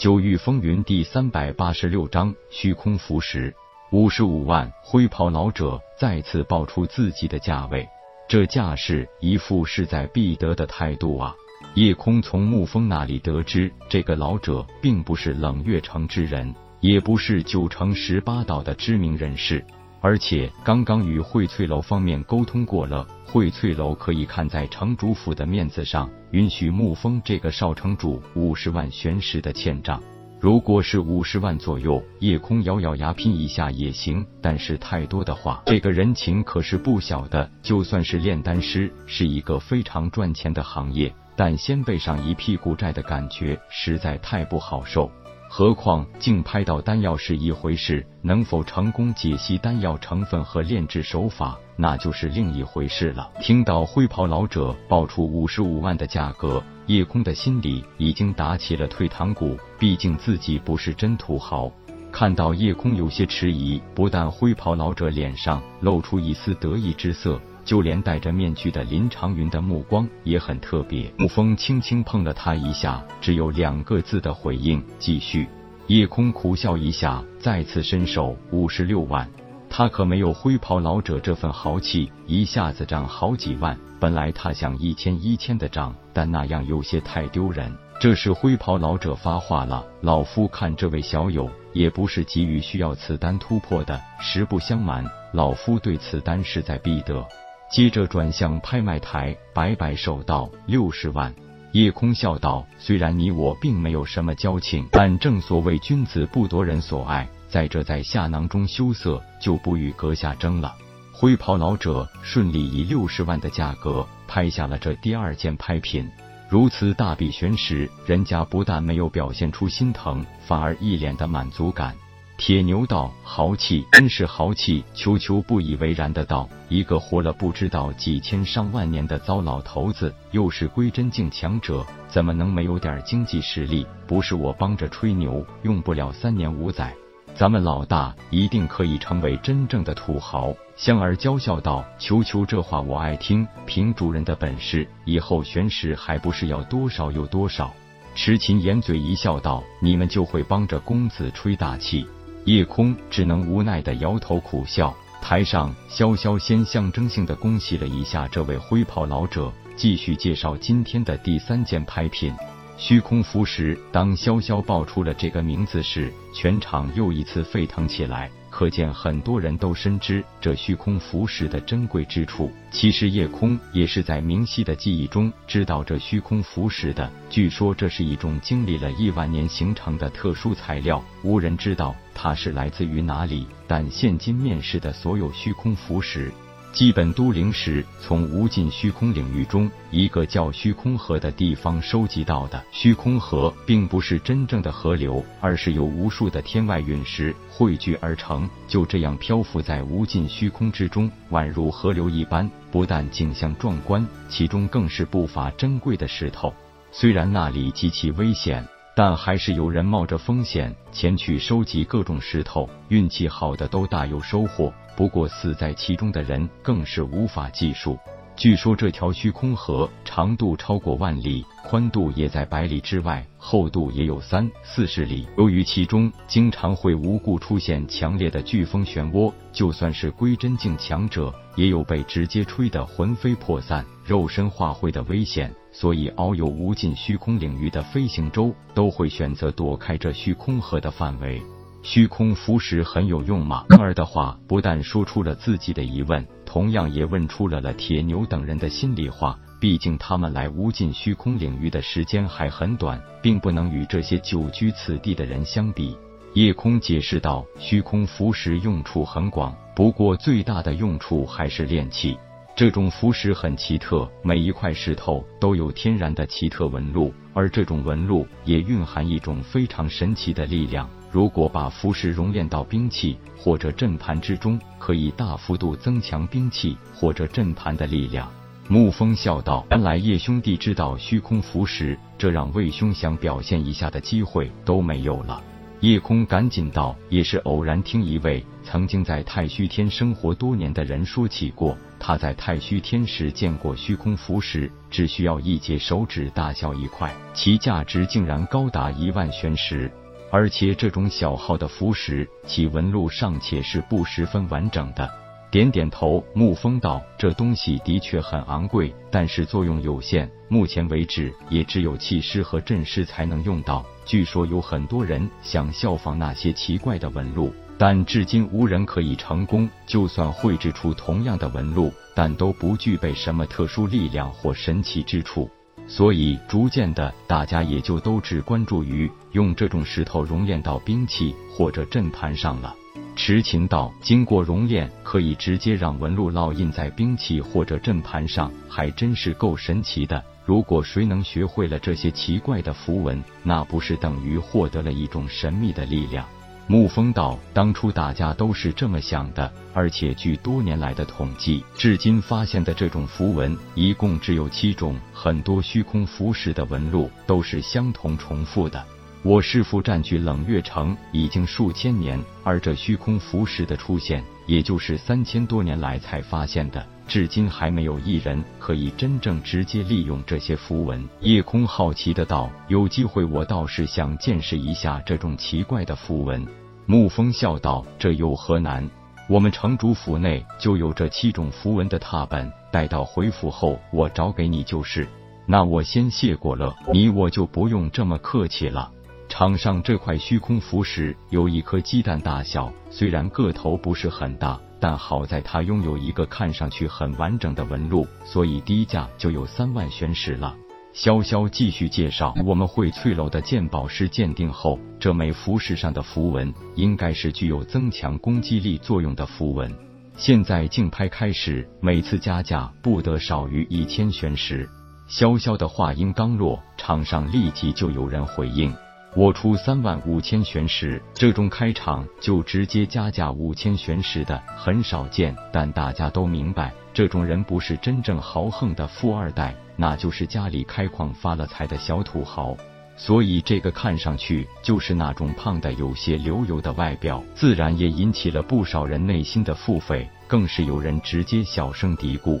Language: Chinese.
九域风云第三百八十六章虚空符石，五十五万。灰袍老者再次报出自己的价位，这架势一副势在必得的态度啊！夜空从沐风那里得知，这个老者并不是冷月城之人，也不是九城十八岛的知名人士。而且刚刚与荟翠楼方面沟通过了，荟翠楼可以看在城主府的面子上，允许沐风这个少城主五十万玄石的欠账。如果是五十万左右，夜空咬咬牙拼一下也行。但是太多的话，这个人情可是不小的。就算是炼丹师，是一个非常赚钱的行业，但先背上一屁股债的感觉实在太不好受。何况竞拍到丹药是一回事，能否成功解析丹药成分和炼制手法，那就是另一回事了。听到灰袍老者报出五十五万的价格，叶空的心里已经打起了退堂鼓。毕竟自己不是真土豪。看到叶空有些迟疑，不但灰袍老者脸上露出一丝得意之色。就连戴着面具的林长云的目光也很特别。沐风轻轻碰了他一下，只有两个字的回应：继续。夜空苦笑一下，再次伸手五十六万。他可没有灰袍老者这份豪气，一下子涨好几万。本来他想一千一千的涨，但那样有些太丢人。这时灰袍老者发话了：“老夫看这位小友也不是急于需要此丹突破的。实不相瞒，老夫对此丹势在必得。”接着转向拍卖台，摆摆手道：“六十万。”夜空笑道：“虽然你我并没有什么交情，但正所谓君子不夺人所爱。在这在下囊中羞涩，就不与阁下争了。”灰袍老者顺利以六十万的价格拍下了这第二件拍品。如此大笔悬石，人家不但没有表现出心疼，反而一脸的满足感。铁牛道：“豪气，真是豪气！”球球不以为然的道：“一个活了不知道几千上万年的糟老头子，又是归真境强者，怎么能没有点经济实力？不是我帮着吹牛，用不了三年五载，咱们老大一定可以成为真正的土豪。”香儿娇笑道：“球球，这话我爱听。凭主人的本事，以后玄石还不是要多少有多少？”池琴掩嘴一笑道：“你们就会帮着公子吹大气。”夜空只能无奈的摇头苦笑。台上，潇潇先象征性的恭喜了一下这位灰袍老者，继续介绍今天的第三件拍品——虚空符石。当潇潇报出了这个名字时，全场又一次沸腾起来。可见很多人都深知这虚空浮石的珍贵之处。其实夜空也是在明晰的记忆中知道这虚空浮石的。据说这是一种经历了亿万年形成的特殊材料，无人知道它是来自于哪里。但现今面世的所有虚空浮石。基本都灵石从无尽虚空领域中一个叫虚空河的地方收集到的。虚空河并不是真正的河流，而是由无数的天外陨石汇聚而成，就这样漂浮在无尽虚空之中，宛如河流一般。不但景象壮观，其中更是不乏珍贵的石头。虽然那里极其危险，但还是有人冒着风险前去收集各种石头，运气好的都大有收获。不过死在其中的人更是无法计数。据说这条虚空河长度超过万里，宽度也在百里之外，厚度也有三四十里。由于其中经常会无故出现强烈的飓风漩涡，就算是归真境强者，也有被直接吹得魂飞魄散、肉身化灰的危险。所以，遨游无尽虚空领域的飞行舟都会选择躲开这虚空河的范围。虚空浮石很有用吗？儿的话不但说出了自己的疑问，同样也问出了了铁牛等人的心里话。毕竟他们来无尽虚空领域的时间还很短，并不能与这些久居此地的人相比。夜空解释道：“虚空浮石用处很广，不过最大的用处还是炼器。这种浮石很奇特，每一块石头都有天然的奇特纹路，而这种纹路也蕴含一种非常神奇的力量。”如果把符石熔炼到兵器或者阵盘之中，可以大幅度增强兵器或者阵盘的力量。沐风笑道：“原来叶兄弟知道虚空符石，这让魏兄想表现一下的机会都没有了。”叶空赶紧道：“也是偶然听一位曾经在太虚天生活多年的人说起过，他在太虚天时见过虚空符石，只需要一截手指大小一块，其价值竟然高达一万玄石。而且这种小号的符石，其纹路尚且是不十分完整的。”点点头，沐风道：“这东西的确很昂贵，但是作用有限，目前为止也只有气师和阵师才能用到。据说有很多人想效仿那些奇怪的纹路，但至今无人可以成功。就算绘制出同样的纹路，但都不具备什么特殊力量或神奇之处。所以，逐渐的，大家也就都只关注于用这种石头熔炼到兵器或者阵盘上了。”迟琴道：“经过熔炼，可以直接让纹路烙印在兵器或者阵盘上，还真是够神奇的。如果谁能学会了这些奇怪的符文，那不是等于获得了一种神秘的力量？”沐风道：“当初大家都是这么想的，而且据多年来的统计，至今发现的这种符文一共只有七种，很多虚空符石的纹路都是相同重复的。”我师父占据冷月城已经数千年，而这虚空符石的出现，也就是三千多年来才发现的，至今还没有一人可以真正直接利用这些符文。夜空好奇的道：“有机会，我倒是想见识一下这种奇怪的符文。”沐风笑道：“这有何难？我们城主府内就有这七种符文的拓本，待到回府后，我找给你就是。那我先谢过了，你我就不用这么客气了。”场上这块虚空符石有一颗鸡蛋大小，虽然个头不是很大，但好在它拥有一个看上去很完整的纹路，所以低价就有三万玄石了。潇潇继续介绍，我们会翠楼的鉴宝师鉴定后，这枚符石上的符文应该是具有增强攻击力作用的符文。现在竞拍开始，每次加价不得少于一千玄石。潇潇的话音刚落，场上立即就有人回应。我出三万五千玄石，这种开场就直接加价五千玄石的很少见，但大家都明白，这种人不是真正豪横的富二代，那就是家里开矿发了财的小土豪。所以这个看上去就是那种胖的有些流油的外表，自然也引起了不少人内心的腹诽，更是有人直接小声嘀咕。